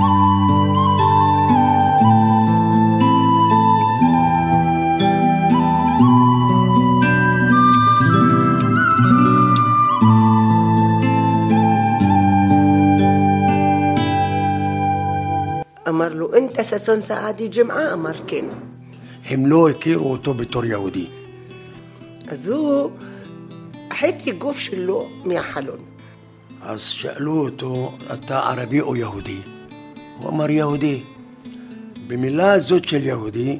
אמר לו, אינתה ששון סעדי ג'מעה? אמר כן. הם לא הכירו אותו בתור יהודי. אז הוא, חצי גוף שלו מהחלון. אז שאלו אותו, אתה ערבי או יהודי? הוא אמר יהודי. במילה הזאת של יהודי,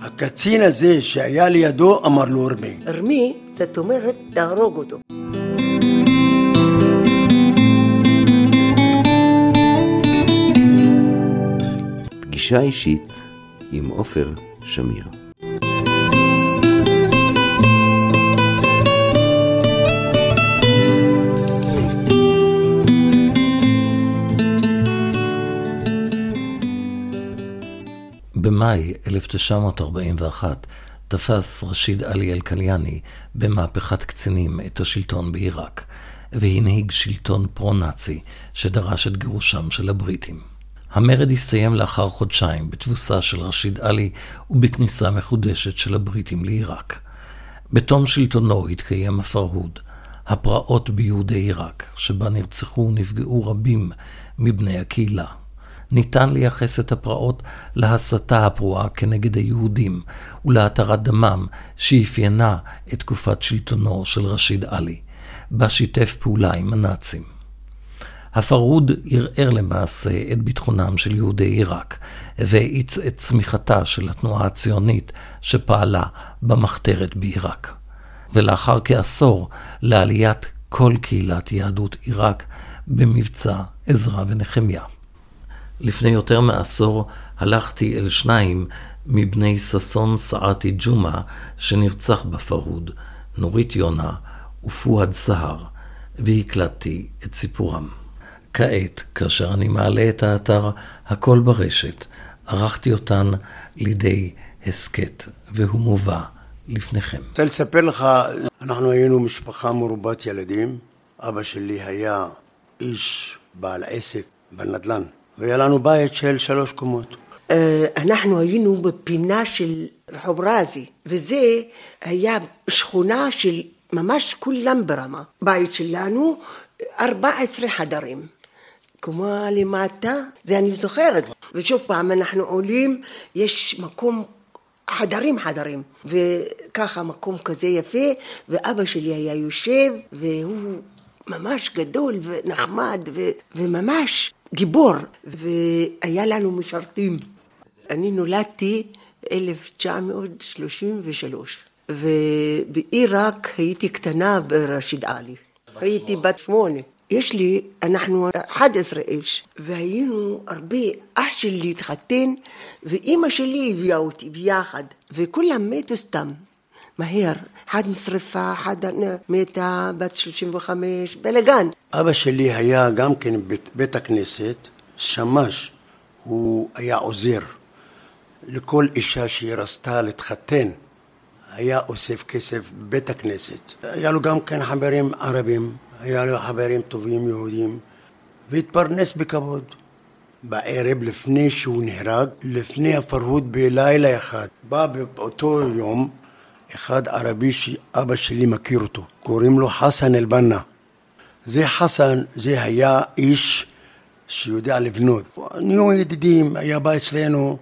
הקצין הזה שהיה לידו אמר לו ארמי. ארמי, זאת אומרת, להרוג אותו. פגישה אישית עם עופר שמיר. 1941 תפס רשיד עלי אל-קליאני במהפכת קצינים את השלטון בעיראק, והנהיג שלטון פרו-נאצי שדרש את גירושם של הבריטים. המרד הסתיים לאחר חודשיים בתבוסה של רשיד עלי ובכניסה מחודשת של הבריטים לעיראק. בתום שלטונו התקיים הפרהוד, הפרעות ביהודי עיראק, שבה נרצחו ונפגעו רבים מבני הקהילה. ניתן לייחס את הפרעות להסתה הפרועה כנגד היהודים ולהתרת דמם שאפיינה את תקופת שלטונו של רשיד עלי, בה שיתף פעולה עם הנאצים. הפרהוד ערער למעשה את ביטחונם של יהודי עיראק, והאיץ את צמיחתה של התנועה הציונית שפעלה במחתרת בעיראק. ולאחר כעשור, לעליית כל קהילת יהדות עיראק במבצע עזרא ונחמיה. לפני יותר מעשור הלכתי אל שניים מבני ששון סעתי ג'ומא שנרצח בפרהוד, נורית יונה ופואד סהר, והקלטתי את סיפורם. כעת, כאשר אני מעלה את האתר הכל ברשת, ערכתי אותן לידי הסכת, והוא מובא לפניכם. אני רוצה לספר לך, אנחנו היינו משפחה מרובת ילדים. אבא שלי היה איש בעל עסק בנדל"ן, והיה לנו בית של שלוש קומות. אה, אנחנו היינו בפינה של רחוב רזי, וזה היה שכונה של ממש כולם ברמה. בית שלנו, 14 חדרים. קומה למטה, זה אני זוכרת. ושוב פעם, אנחנו עולים, יש מקום, חדרים חדרים, וככה מקום כזה יפה, ואבא שלי היה יושב, והוא ממש גדול ונחמד, ו, וממש גיבור, והיה לנו משרתים. אני נולדתי 1933, ובעיראק הייתי קטנה ברשיד עלי. הייתי בת שמונה. יש לי, אנחנו 11 איש, והיינו הרבה, אח שלי התחתן, ואימא שלי הביאה אותי ביחד, וכולם מתו סתם, מהר. אחד נשרפה, אחד מתה, בת 35, בלאגן. אבא שלי היה גם כן בבית בית הכנסת, שמש, הוא היה עוזר לכל אישה שהיא רצתה להתחתן, היה אוסף כסף בבית הכנסת. היה לו גם כן חברים ערבים, היה לו חברים טובים יהודים, והתפרנס בכבוד. בערב לפני שהוא נהרג, לפני הפרהוד בלילה אחד, בא באותו יום אחד ערבי שאבא שלי מכיר אותו, קוראים לו חסן אל-בנה. זה חסן, זה היה איש שיודע לבנות. נהיו ידידים, היה בא אצלנו,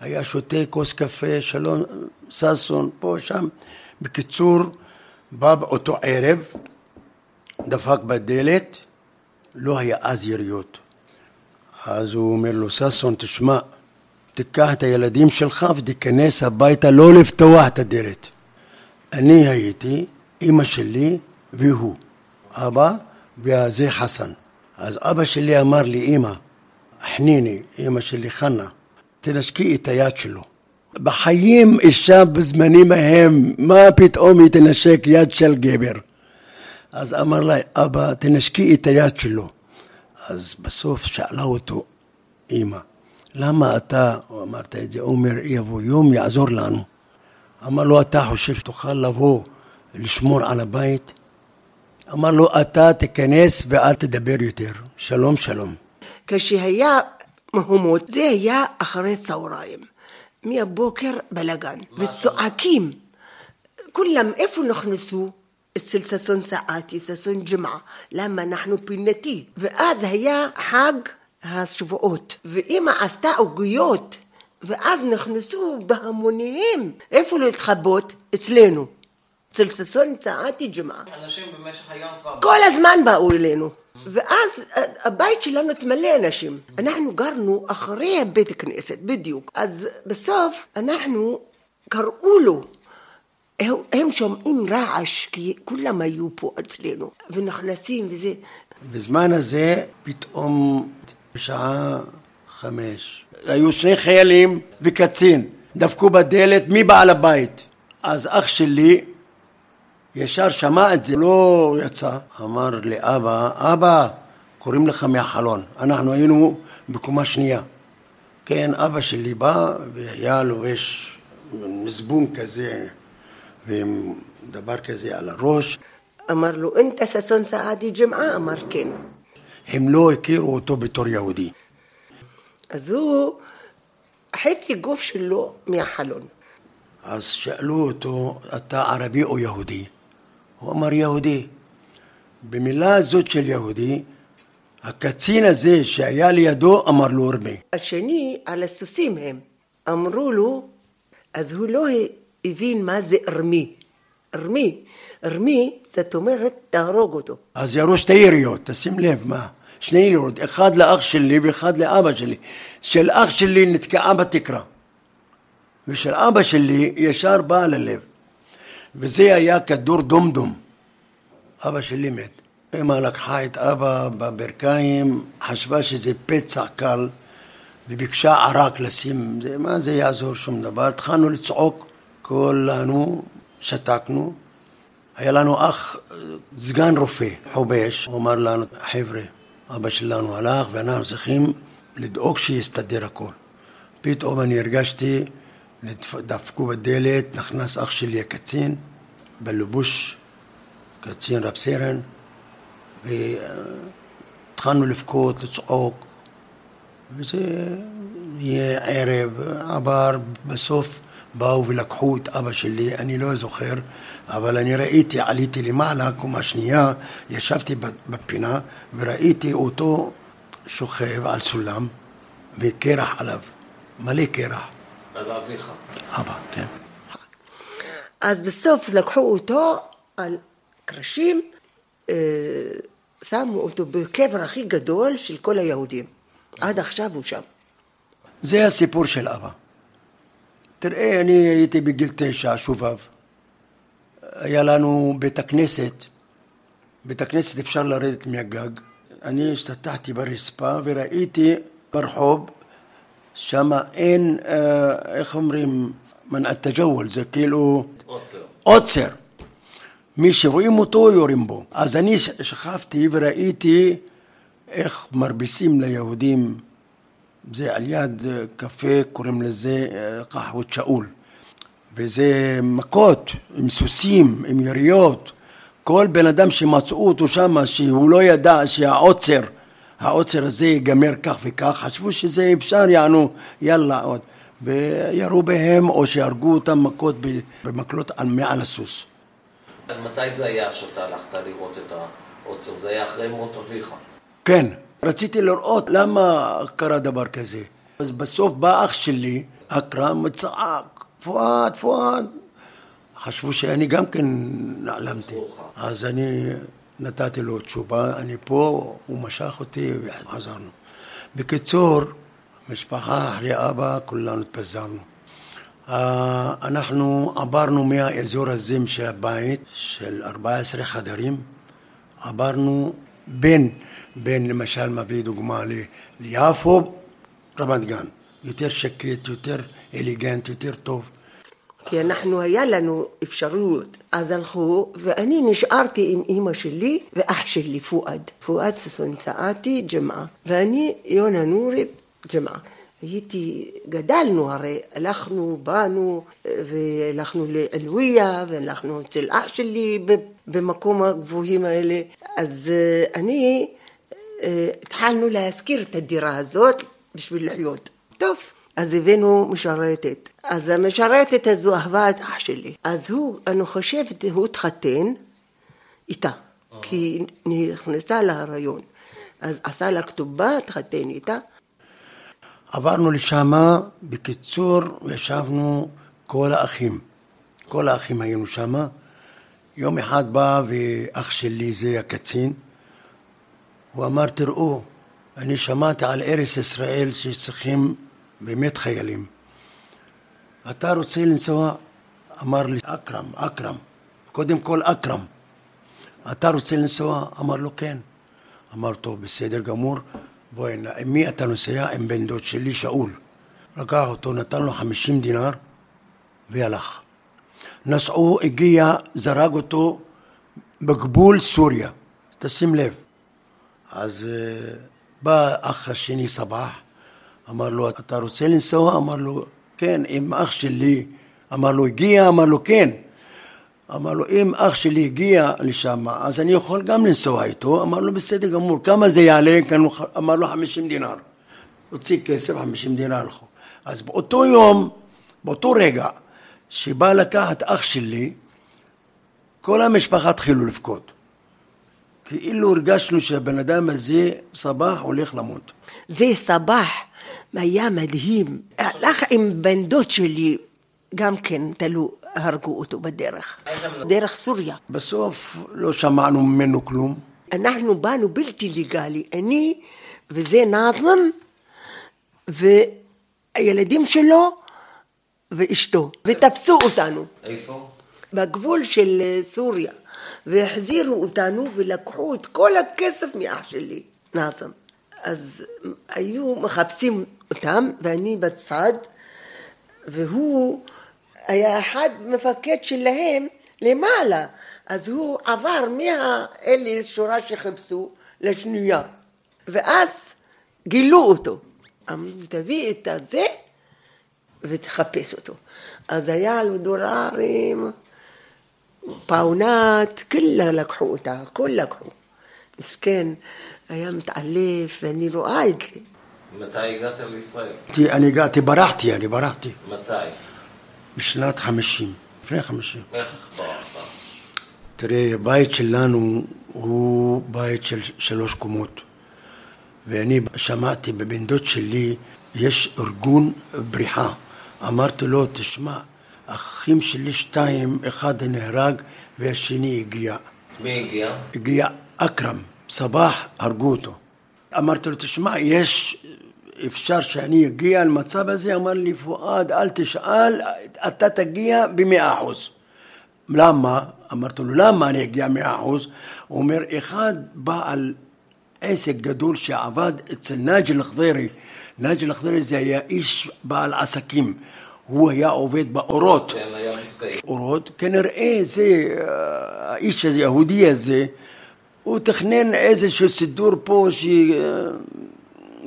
היה שותה כוס קפה, שלום, ששון, פה, שם. בקיצור, בא באותו ערב, דפק בדלת, לא היה אז יריות. אז הוא אומר לו, ששון, תשמע, תיקח את הילדים שלך ותיכנס הביתה, לא לפתוח את הדלת. אני הייתי, אימא שלי והוא, אבא וזה חסן. אז אבא שלי אמר לי, אימא, חניני, אימא שלי חנה, תנשקי את היד שלו. בחיים אישה בזמנים ההם, מה פתאום היא תנשק יד של גבר? אז אמר לה, אבא, תנשקי את היד שלו. אז בסוף שאלה אותו, אימא, למה אתה, אמרת את זה, אומר, יבוא יום יעזור לנו. אמר לו, אתה חושב שתוכל לבוא לשמור על הבית? אמר לו, אתה תיכנס ואל תדבר יותר. שלום, שלום. כשהיה מהומות. זה היה אחרי צהריים. מהבוקר בלאגן, וצועקים. כולם, איפה נכנסו? אצל ששון סעתי, ששון ג'מעה. למה אנחנו פינתי? ואז היה חג השבועות, ואימא עשתה עוגיות, ואז נכנסו בהמוניהם. איפה להתחבות? אצלנו. אצל ששון צעתי ג'מעה. אנשים במשך היום כבר... כל הזמן באו אלינו. ואז הבית שלנו התמלא אנשים. אנחנו גרנו אחרי הבית הכנסת, בדיוק. אז בסוף אנחנו, קראו לו. הם שומעים רעש, כי כולם היו פה אצלנו, ונכנסים וזה. בזמן הזה פתאום בשעה חמש היו שני חיילים וקצין דפקו בדלת מי בעל הבית אז אח שלי ישר שמע את זה, לא יצא, אמר לאבא, אבא, קוראים לך מהחלון, אנחנו היינו בקומה שנייה. כן, אבא שלי בא והיה לובש מזבון כזה ועם דבר כזה על הראש. אמר לו, אינתה ששון סעדי ג'מעה? אמר כן. הם לא הכירו אותו בתור יהודי. אז הוא, חצי גוף שלו מהחלון. אז שאלו אותו, אתה ערבי או יהודי? הוא אמר יהודי. במילה הזאת של יהודי, הקצין הזה שהיה לידו אמר לו הרבה. השני, על הסוסים הם. אמרו לו, אז הוא לא הבין מה זה ארמי. ארמי, ארמי, זאת אומרת, תהרוג אותו. אז ירו שתי יריות, תשים לב מה. שני יריות, אחד לאח שלי ואחד לאבא שלי. של אח שלי נתקעה בתקרה. ושל אבא שלי ישר באה ללב. וזה היה כדור דומדום. אבא שלי מת. אמא לקחה את אבא בברכיים, חשבה שזה פצע קל, וביקשה ערק לשים, זה, מה זה יעזור שום דבר. התחלנו לצעוק, כולנו שתקנו. היה לנו אח, סגן רופא, חובש, הוא אמר לנו, חבר'ה, אבא שלנו הלך ואנחנו צריכים לדאוג שיסתדר הכל. פתאום אני הרגשתי דפקו בדלת, נכנס אח שלי הקצין, בלבוש קצין רב סרן, והתחלנו לבכות, לצעוק, וזה יהיה ערב, עבר, בסוף באו ולקחו את אבא שלי, אני לא זוכר, אבל אני ראיתי, עליתי למעלה, קומה שנייה, ישבתי בפינה וראיתי אותו שוכב על סולם וקרח עליו, מלא קרח. על אביך. אבא, כן. אז בסוף לקחו אותו על קרשים, אה, שמו אותו בקבר הכי גדול של כל היהודים. עד עכשיו הוא שם. זה הסיפור של אבא. תראה, אני הייתי בגיל תשע, שובב. היה לנו בית הכנסת. בית הכנסת אפשר לרדת מהגג. אני השתתחתי ברצפה וראיתי ברחוב שם אין, אה, איך אומרים, מנעת תג'וול, זה כאילו... עוצר. עוצר. מי שרואים אותו יורים בו. אז אני שכבתי וראיתי איך מרביצים ליהודים, זה על יד אה, קפה, קוראים לזה אה, קחוות שאול. וזה מכות עם סוסים, עם יריות. כל בן אדם שמצאו אותו שם, שהוא לא ידע שהעוצר העוצר הזה ייגמר כך וכך, חשבו שזה אפשר, יענו, יאללה עוד. וירו בהם או שהרגו אותם מכות במקלות מעל הסוס. מתי זה היה שאתה הלכת לראות את העוצר? זה היה אחרי מות אביך. כן, רציתי לראות למה קרה דבר כזה. אז בסוף בא אח שלי, אכרם, וצעק, פואד, פואד. חשבו שאני גם כן נעלמתי. אז אני נתתי לו תשובה, אני פה, הוא משך אותי וחזרנו. בקיצור, משפחה אחרי אבא, כולנו התפזרנו. אה, אנחנו עברנו מהאזור הזה של הבית, של 14 חדרים, עברנו בין, בין למשל, מביא דוגמה ליפו, רמת גן. יותר שקט, יותר אליגנט, יותר טוב. כי אנחנו, היה לנו אפשרות. אז הלכו, ואני נשארתי עם אימא שלי ואח שלי, פואד. פואד ששון צעתי, ג'מעה. ואני, יונה נורית, ג'מעה. הייתי, גדלנו הרי, הלכנו, באנו, והלכנו לאלוויה, והלכנו אצל אח שלי במקום הגבוהים האלה. אז אה, אני, אה, התחלנו להזכיר את הדירה הזאת בשביל לחיות. טוב, אז הבאנו משרתת. אז המשרתת הזו אהבה את אח שלי. אז הוא, אני חושבת, הוא התחתן איתה, כי היא נכנסה להריון. אז עשה לה כתובה, התחתן איתה. עברנו לשמה, בקיצור, ישבנו כל האחים. כל האחים היינו שמה. יום אחד בא ואח שלי, זה הקצין, הוא אמר, תראו, אני שמעתי על ארץ ישראל שצריכים באמת חיילים. אתה רוצה לנסוע? אמר לי, אכרם, אכרם, קודם כל אכרם. אתה רוצה לנסוע? אמר לו, כן. אמר, טוב, בסדר גמור, בואי, עם מי אתה נוסע? עם בן דוד שלי, שאול. לקח אותו, נתן לו חמישים דינר, והלך. נסעו, הגיע, זרק אותו בגבול סוריה. תשים לב. אז uh, בא אח השני סבח, אמר לו, אתה רוצה לנסוע? אמר לו, כן, אם אח שלי, אמר לו, הגיע? אמר לו, כן. אמר לו, אם אח שלי הגיע לשם, אז אני יכול גם לנסוע איתו. אמר לו, בסדר גמור, כמה זה יעלה? אמר לו, חמישים דינר. הוציא כסף, חמישים דינר הלכו. אז באותו יום, באותו רגע, שבא לקחת אח שלי, כל המשפחה התחילו לבכות. כאילו הרגשנו שהבן אדם הזה, סבח, הולך למות. זה סבח היה מדהים. הלך עם בן דוד שלי, גם כן תלו, הרגו אותו בדרך. דרך סוריה. בסוף לא שמענו ממנו כלום. אנחנו באנו בלתי לגלי, אני וזה נאזם והילדים שלו ואשתו, ותפסו אותנו. איפה? בגבול של אה, סוריה, והחזירו אותנו ולקחו את כל הכסף מאח שלי, נאזם. אז היו מחפשים אותם, ואני בצד, והוא היה אחד מפקד שלהם למעלה, אז הוא עבר מהאלה שורה שחיפשו לשנייה, ואז גילו אותו. אמרו, תביא את הזה ותחפש אותו. אז היה לו דולרים, פאונת, כולה לקחו אותה, הכל לקחו. מסכן, היה מתעלף, ואני רואה את זה. מתי הגעת לישראל? אני הגעתי, ברחתי, אני ברחתי. מתי? בשנת חמישים, לפני חמישים. איך ברחת? תראה, הבית שלנו הוא בית של שלוש קומות. ואני שמעתי בבן דוד שלי, יש ארגון בריחה. אמרתי לו, תשמע, אחים שלי שתיים, אחד נהרג והשני הגיע. מי הגיע? הגיע אכרם, סבח, הרגו אותו. אמרתי לו, תשמע, יש, אפשר שאני אגיע למצב הזה? אמר לי, פואד, אל תשאל, אתה תגיע במאה אחוז. למה? אמרתי לו, למה אני אגיע מאה אחוז? הוא אומר, אחד בעל עסק גדול שעבד אצל נאג'י אל-חדירי, נאג'י אל-חדירי זה היה איש בעל עסקים. הוא היה עובד באורות. כן, היה מסקאי. אורות, כנראה זה, האיש היהודי הזה, הוא תכנן איזשהו סידור פה, ש...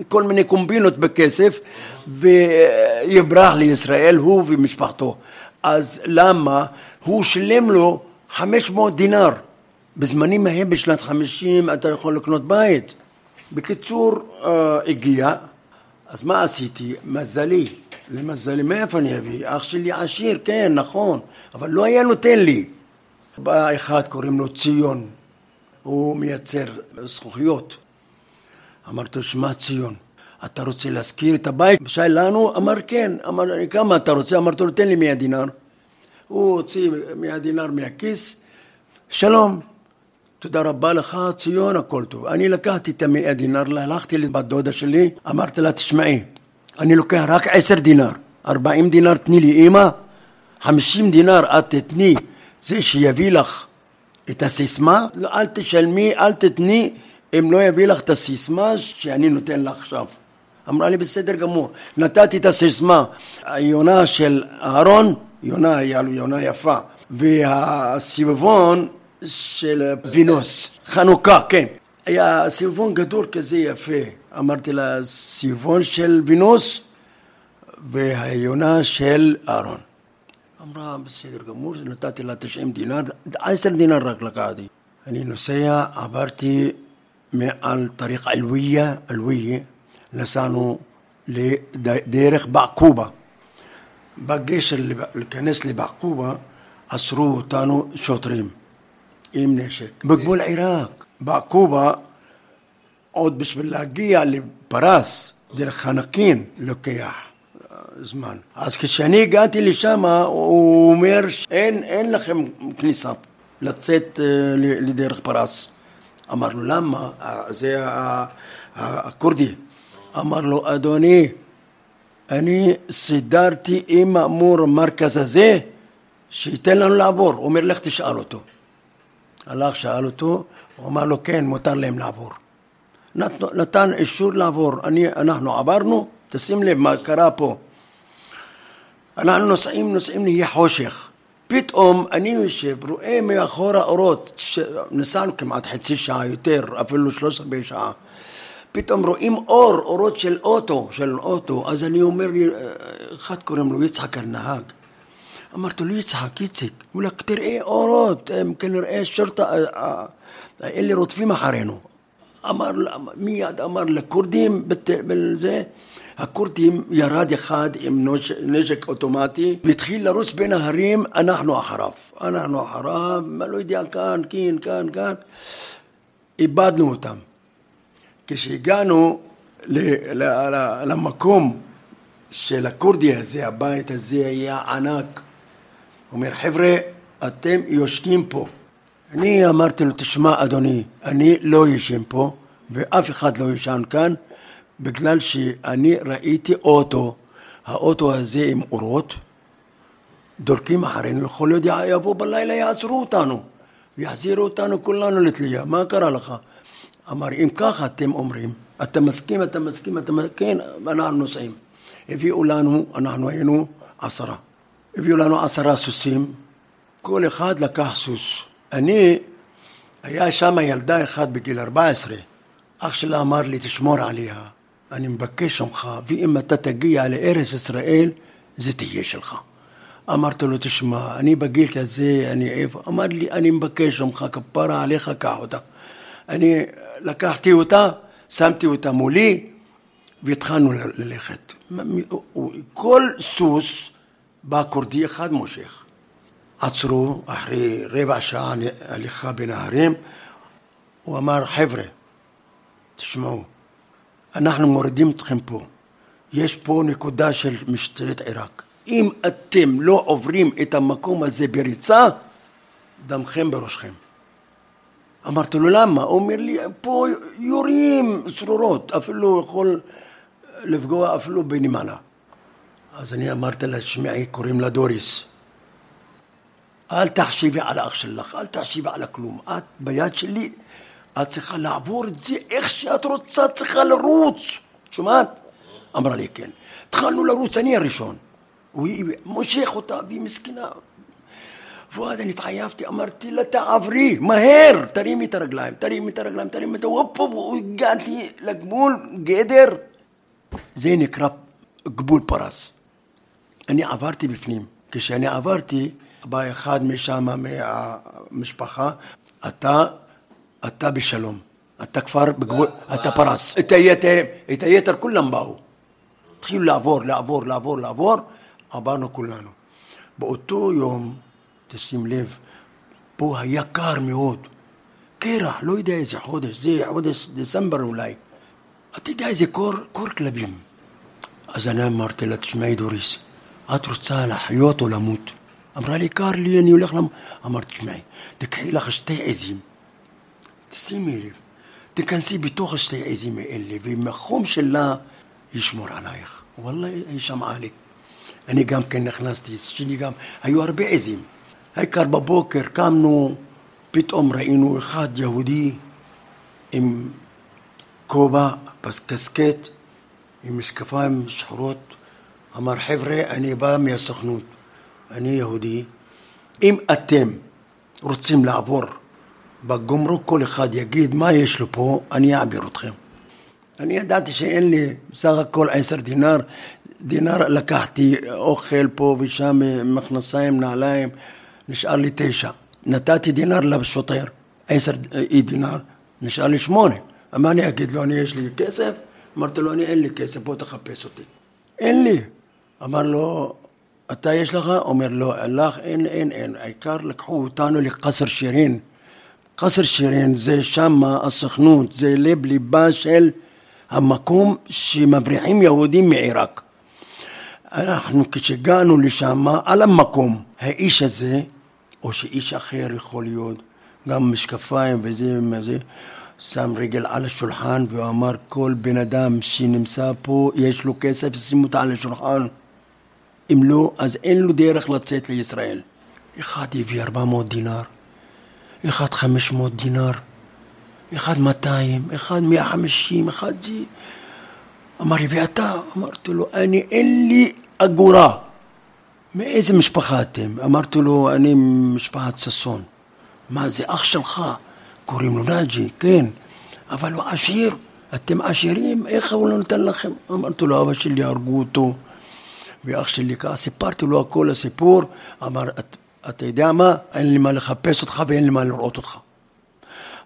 כל מיני קומבינות בכסף, ויברח לישראל, הוא ומשפחתו. אז למה? הוא שילם לו 500 דינר. בזמנים ההם, בשנת 50, אתה יכול לקנות בית. בקיצור, הגיע, אז מה עשיתי? מזלי. למזלי, מאיפה אני אביא? אח שלי עשיר, כן, נכון, אבל לא היה נותן לי. בא אחד, קוראים לו ציון, הוא מייצר זכוכיות. אמרתי לו, שמע ציון, אתה רוצה להשכיר את הבית? שאל לנו? אמר כן. אמר, כמה אתה רוצה? אמרתי לו, תן לי מאה דינר. הוא הוציא מאה דינר מהכיס, שלום, תודה רבה לך, ציון, הכל טוב. אני לקחתי את המאה דינר, הלכתי לבת דודה שלי, אמרתי לה, תשמעי, אני לוקח רק עשר דינר, ארבעים דינר תני לי אימא, חמישים דינר את תתני זה שיביא לך את הסיסמה, לא, אל תשלמי, אל תתני אם לא יביא לך את הסיסמה שאני נותן לך עכשיו. אמרה לי בסדר גמור, נתתי את הסיסמה, היונה של אהרון, יונה היה לו יונה יפה, והסביבון של וינוס, חנוכה, כן. היה סביבון גדול כזה יפה, אמרתי לה, סביבון של וינוס והיונה של אהרון. אמרה, בסדר גמור, נתתי לה 90 דינר, 10 דינר רק לקחתי. אני נוסע, עברתי מעל טריק אלוויה, אלוויה, נסענו לדרך בעקובה. בגשר להיכנס לבעקובה עצרו אותנו שוטרים עם נשק. בגבול עיראק, בעקובה, עוד בשביל להגיע לפרס דרך חנקין לוקח זמן. אז כשאני הגעתי לשם, הוא אומר, אין, אין לכם כניסה לצאת אה, לדרך פרס. אמרנו, למה? זה הכורדי. אמר לו, אדוני, אני סידרתי עם מאמור המרכז הזה שייתן לנו לעבור. הוא אומר, לך תשאל אותו. הלך, שאל אותו, הוא אמר לו, כן, מותר להם לעבור. נתן אישור לעבור. אני, אנחנו עברנו, תשים לב מה קרה פה. אנחנו נוסעים, נוסעים, נהיה חושך. פתאום אני יושב, רואה מאחורה אורות, נסענו כמעט חצי שעה יותר, אפילו שלוש עשרה שעה. פתאום רואים אור, אורות של אוטו, של אוטו, אז אני אומר לי, אחד קוראים לו יצחק הנהג. אמרתי לו, יצחק, איציק, הוא אומר, תראה אורות, הם כנראה שרטה, אלה רודפים אחרינו. אמר, מיד אמר לכורדים, בזה, הכורדים ירד אחד עם נשק אוטומטי והתחיל לרוץ בין ההרים, אנחנו אחריו. אנחנו אחריו, לא יודע, כאן, כאן, כאן, כאן. איבדנו אותם. כשהגענו למקום של הכורדי הזה, הבית הזה היה ענק. הוא אומר, חבר'ה, אתם יושבים פה. אני אמרתי לו, תשמע אדוני, אני לא ישן פה ואף אחד לא ישן כאן בגלל שאני ראיתי אוטו, האוטו הזה עם אורות, דורקים אחרינו, יכול להיות יבוא בלילה יעצרו אותנו, יחזירו אותנו כולנו לתלייה, מה קרה לך? אמר, אם ככה אתם אומרים, אתה מסכים, אתה מסכים, אתה מסכים, כן, אנחנו נוסעים. הביאו לנו, אנחנו היינו עשרה. הביאו לנו עשרה סוסים, כל אחד לקח סוס. אני, היה שם ילדה אחת בגיל 14, אח שלה אמר לי, תשמור עליה, אני מבקש ממך, ואם אתה תגיע לארץ ישראל, זה תהיה שלך. אמרתי לו, תשמע, אני בגיל כזה, אני איפה? אמר לי, אני מבקש ממך, כפרה עליך, קח אותה. אני לקחתי אותה, שמתי אותה מולי, והתחלנו ללכת. כל סוס בא כורדי אחד מושך. עצרו אחרי רבע שעה הליכה בין ההרים, הוא אמר, חבר'ה, תשמעו, אנחנו מורידים אתכם פה. יש פה נקודה של משטרת עיראק. אם אתם לא עוברים את המקום הזה בריצה, דמכם בראשכם. אמרתי לו, למה? הוא אומר לי, פה יורים צרורות, אפילו יכול לפגוע אפילו בנמלה. אז אני אמרתי לה, תשמעי, קוראים לה דוריס. אל תחשיבי על האח שלך, אל תחשיבי על הכלום. את ביד שלי, את צריכה לעבור את זה איך שאת רוצה, צריכה לרוץ. שומעת? אמרה לי, כן. התחלנו לרוץ, אני הראשון. הוא מושך אותה, והיא מסכנה. ועד אני התחייבתי, אמרתי לה, תעברי, מהר, תרימי את הרגליים, תרימי את הרגליים, תרימי את ה... הופ, הגעתי לגבול, גדר. זה נקרא גבול פרס. אני עברתי בפנים. כשאני עברתי, בא אחד משם, מהמשפחה, אתה, אתה בשלום. אתה כבר בגבול, אתה פרס. את היתר, את היתר כולם באו. התחילו לעבור, לעבור, לעבור, לעבור, עברנו כולנו. באותו יום, תשים לב, פה היה קר מאוד. קרח, לא יודע איזה חודש, זה חודש דצמבר אולי. אתה יודע איזה קור, קור כלבים. אז אני אמרתי לה, תשמעי דוריס, את רוצה לחיות או למות? אמרה לי, קר לי, אני הולך למות. אמרתי, תשמעי, תקחי לך שתי עזים, תשימי לב, תיכנסי בתוך השתי עזים האלה, ועם החום שלה ישמור עלייך. וואלה, היא שמעה לי. אני גם כן נכנסתי, שלי גם, היו הרבה עזים. העיקר בבוקר קמנו, פתאום ראינו אחד יהודי עם כובע, קסקט, עם משקפיים שחורות, אמר חבר'ה, אני בא מהסוכנות, אני יהודי, אם אתם רוצים לעבור בגומרוק כל אחד יגיד מה יש לו פה, אני אעביר אתכם. אני ידעתי שאין לי בסך הכל עשר דינר, דינר לקחתי אוכל פה ושם, מכנסיים, נעליים, נשאר לי תשע. נתתי דינר לשוטר, עשר אי דינר, נשאר לי שמונה. מה אני אגיד לו, אני יש לי כסף? אמרתי לו, אני אין לי כסף, בוא תחפש אותי. אין לי. אמר לו, אתה יש לך? אומר לו, לך אין, אין, אין. העיקר לקחו אותנו לקסר שירין. קסר שירין זה שמה הסוכנות, זה לב ליבה של המקום שמבריחים יהודים מעיראק. אנחנו כשהגענו לשם, על המקום, האיש הזה, או שאיש אחר יכול להיות, גם משקפיים וזה וזה, שם רגל על השולחן והוא אמר כל בן אדם שנמצא פה יש לו כסף שים אותה על השולחן. אם לא אז אין לו דרך לצאת לישראל. אחד הביא 400 דינר אחד 500 דינר אחד 200 אחד 150 אחד זה. אמר לי ואתה? אמרתי לו אני אין לי אגורה. מאיזה משפחה אתם? אמרתי לו אני משפחת ששון. מה זה אח שלך? קוראים לו נאג'י, כן, אבל הוא עשיר, אתם עשירים, איך הוא לא נותן לכם? אמרתי לו, אבא שלי הרגו אותו, ואח שלי ככה, סיפרתי לו הכל הסיפור, אמר, אתה יודע מה, אין לי מה לחפש אותך ואין לי מה לראות אותך.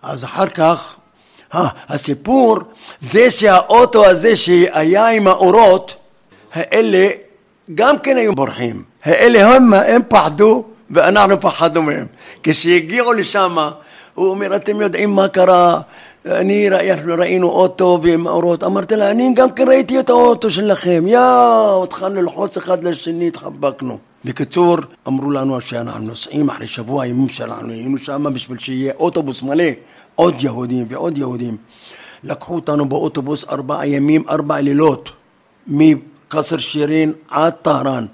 אז אחר כך, אה, הסיפור, זה שהאוטו הזה שהיה עם האורות, האלה גם כן היו בורחים. האלה הם, הם פחדו ואנחנו פחדנו מהם. כשהגיעו לשם, הוא אומר, אתם יודעים מה קרה? אני, אנחנו ראינו אוטו ועם אורות, אמרתי לה, אני גם כן ראיתי את האוטו שלכם, יאו, התחלנו ללחוץ אחד לשני, התחבקנו. בקיצור, אמרו לנו שאנחנו נוסעים אחרי שבוע ימים שלנו, היינו שם בשביל שיהיה אוטובוס מלא, עוד יהודים ועוד יהודים. לקחו אותנו באוטובוס ארבעה ימים, ארבע לילות, מקסר שירין עד טהרן.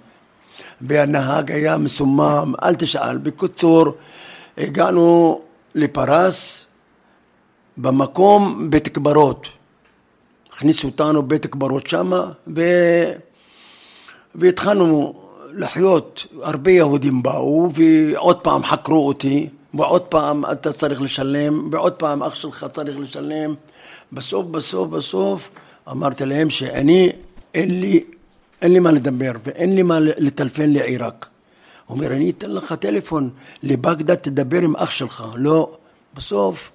והנהג היה מסומם, אל תשאל. בקיצור, הגענו לפרס במקום בית קברות. הכניסו אותנו בית קברות שמה ו... והתחלנו לחיות, הרבה יהודים באו ועוד פעם חקרו אותי ועוד פעם אתה צריך לשלם ועוד פעם אח שלך צריך לשלם בסוף בסוף בסוף אמרתי להם שאני אין לי, אין לי מה לדבר ואין לי מה לטלפן לעיראק הוא אומר אני אתן לך טלפון לבגדד תדבר עם אח שלך לא בסוף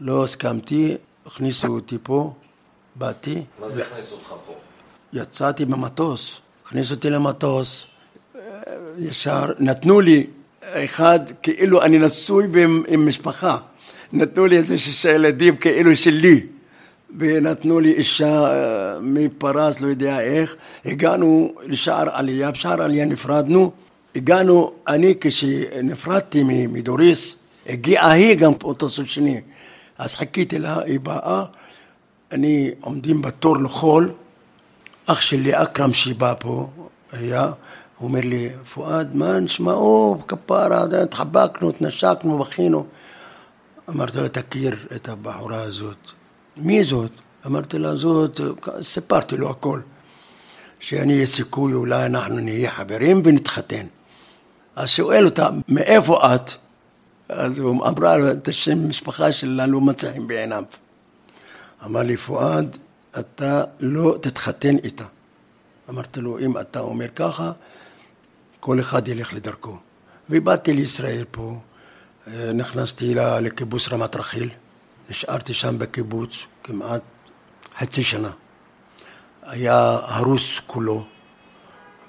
לא הסכמתי, הכניסו אותי פה, באתי. מה זה הכניס אותך פה? יצאתי במטוס, הכניסו אותי למטוס, ישר נתנו לי אחד כאילו אני נשוי ועם, עם משפחה, נתנו לי איזה שישה ילדים כאילו שלי. ונתנו לי אישה אה, מפרס, לא יודע איך, הגענו לשער עלייה, בשער עלייה נפרדנו, הגענו, אני כשנפרדתי מדוריס, הגיעה היא גם באותו סוג שני, אז חיכיתי לה, היא באה, אני עומדים בתור לחול, אח שלי אכרם שבא פה, היה, הוא אומר לי, פואד, מה נשמעו, כפרה, התחבקנו, התנשקנו, בכינו. אמרתי לו, תכיר את הבחורה הזאת. מי זאת? אמרתי לה, זאת, סיפרתי לו הכל. שאני יש סיכוי, אולי אנחנו נהיה חברים ונתחתן. אז שואל אותה, מאיפה את? אז הוא אמרה לו את השם משפחה שלה לא מצא חן בעיניו. אמר לי, פואד, אתה לא תתחתן איתה. אמרתי לו, אם אתה אומר ככה, כל אחד ילך לדרכו. ובאתי לישראל פה, נכנסתי לקיבוץ רמת רחיל, נשארתי שם בקיבוץ כמעט חצי שנה. היה הרוס כולו,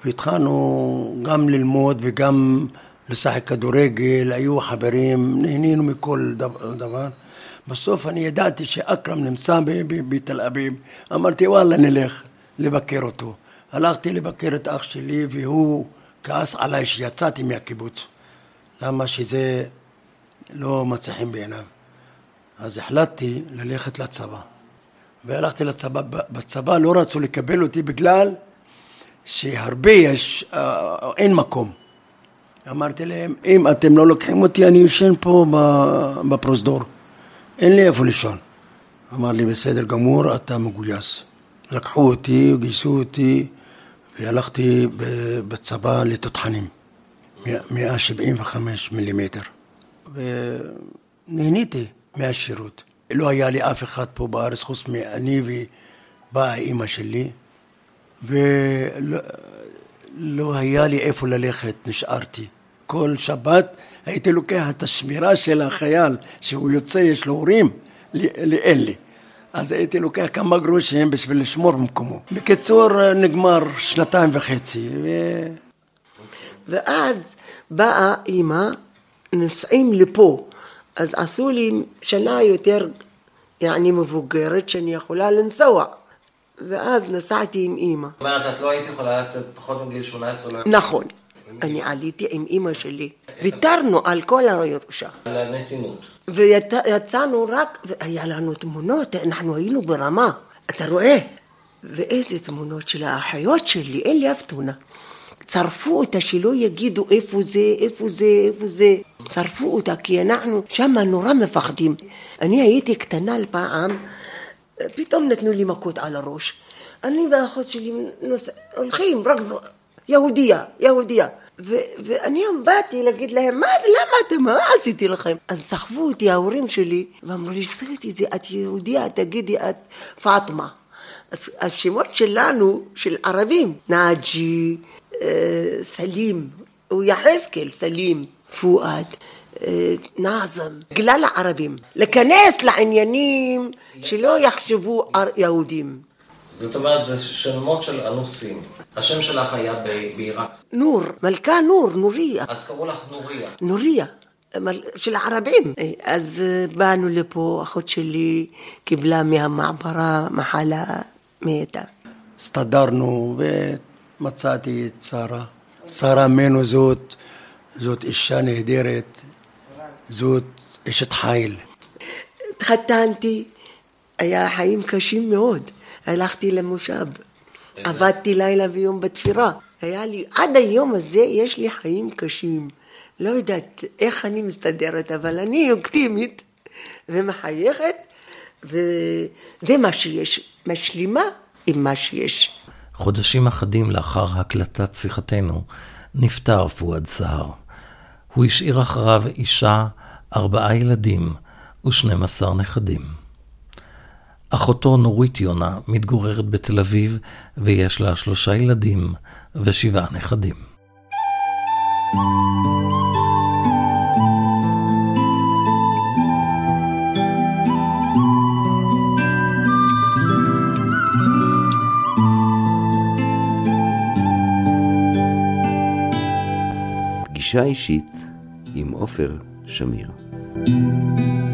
והתחלנו גם ללמוד וגם לשחק כדורגל, היו חברים, נהנינו מכל דבר. בסוף אני ידעתי שאכרם נמצא בתל אביב, אמרתי וואלה נלך לבקר אותו. הלכתי לבקר את אח שלי והוא כעס עליי שיצאתי מהקיבוץ. למה שזה לא מצא חן בעיניו. אז החלטתי ללכת לצבא. והלכתי לצבא, בצבא לא רצו לקבל אותי בגלל שהרבה יש, אה, אין מקום. אמרתי להם, אם אתם לא לוקחים אותי, אני יושן פה בפרוזדור. אין לי איפה לישון. אמר לי, בסדר גמור, אתה מגויס. לקחו אותי, גייסו אותי, והלכתי בצבא לתותחנים, 175 מילימטר. ונהניתי מהשירות. לא היה לי אף אחד פה בארץ חוץ מאני ובאה אימא שלי, ולא לא היה לי איפה ללכת, נשארתי. כל שבת הייתי לוקח את השמירה של החייל, שהוא יוצא, יש לו הורים, לאלה. אז הייתי לוקח כמה גרושים בשביל לשמור במקומו. בקיצור, נגמר שנתיים וחצי. ו... ואז באה אימא, נוסעים לפה. אז עשו לי שנה יותר, יעני מבוגרת, שאני יכולה לנסוע. ואז נסעתי עם אימא. זאת אומרת, את לא היית יכולה לצאת פחות מגיל 18? לא... נכון. אני עליתי עם אימא שלי. ויתרנו על כל הירושה. על הנתינות. ויצאנו רק, והיה לנו תמונות, אנחנו היינו ברמה, אתה רואה? ואיזה תמונות של האחיות שלי, אין לי אף תמונה. צרפו אותה שלא יגידו איפה זה, איפה זה, איפה זה. צרפו אותה כי אנחנו שמה נורא מפחדים. אני הייתי קטנה פעם, פתאום נתנו לי מכות על הראש. אני והאחות שלי נוס... הולכים, רק זו... יהודייה, יהודייה. ו- ואני באתי להגיד להם, מה זה, למה אתם, מה עשיתי לכם? אז סחבו אותי ההורים שלי, ואמרו לי, שתגידי, זה את יהודייה, תגידי, את פאטמה. אז השמות שלנו, של ערבים, נאג'י, אה, סלים, הוא יחזקאל, סלים, פואד. אה, נאזם, כלל הערבים, להיכנס לעניינים שלא יחשבו יהודים. זאת אומרת, זה שמות של אנוסים. השם שלך היה בעיראק. נור, מלכה נור, נוריה. אז קראו לך נוריה. נוריה. של הערבים. אז אה, באנו לפה, אחות שלי קיבלה מהמעברה מחלה מתה. הסתדרנו ומצאתי את שרה. שרה מנו זאת, זאת אישה נהדרת, זאת אשת חיל. התחתנתי, היה חיים קשים מאוד. הלכתי למושב, עבדתי לילה ויום בתפירה. היה לי, עד היום הזה יש לי חיים קשים. לא יודעת איך אני מסתדרת, אבל אני אופטימית ומחייכת, וזה מה שיש, משלימה עם מה שיש. חודשים אחדים לאחר הקלטת שיחתנו, נפטר פואד סהר. הוא השאיר אחריו אישה, ארבעה ילדים ושנים עשר נכדים. אחותו נורית יונה מתגוררת בתל אביב ויש לה שלושה ילדים ושבעה נכדים. פגישה אישית עם עופר שמיר. thank you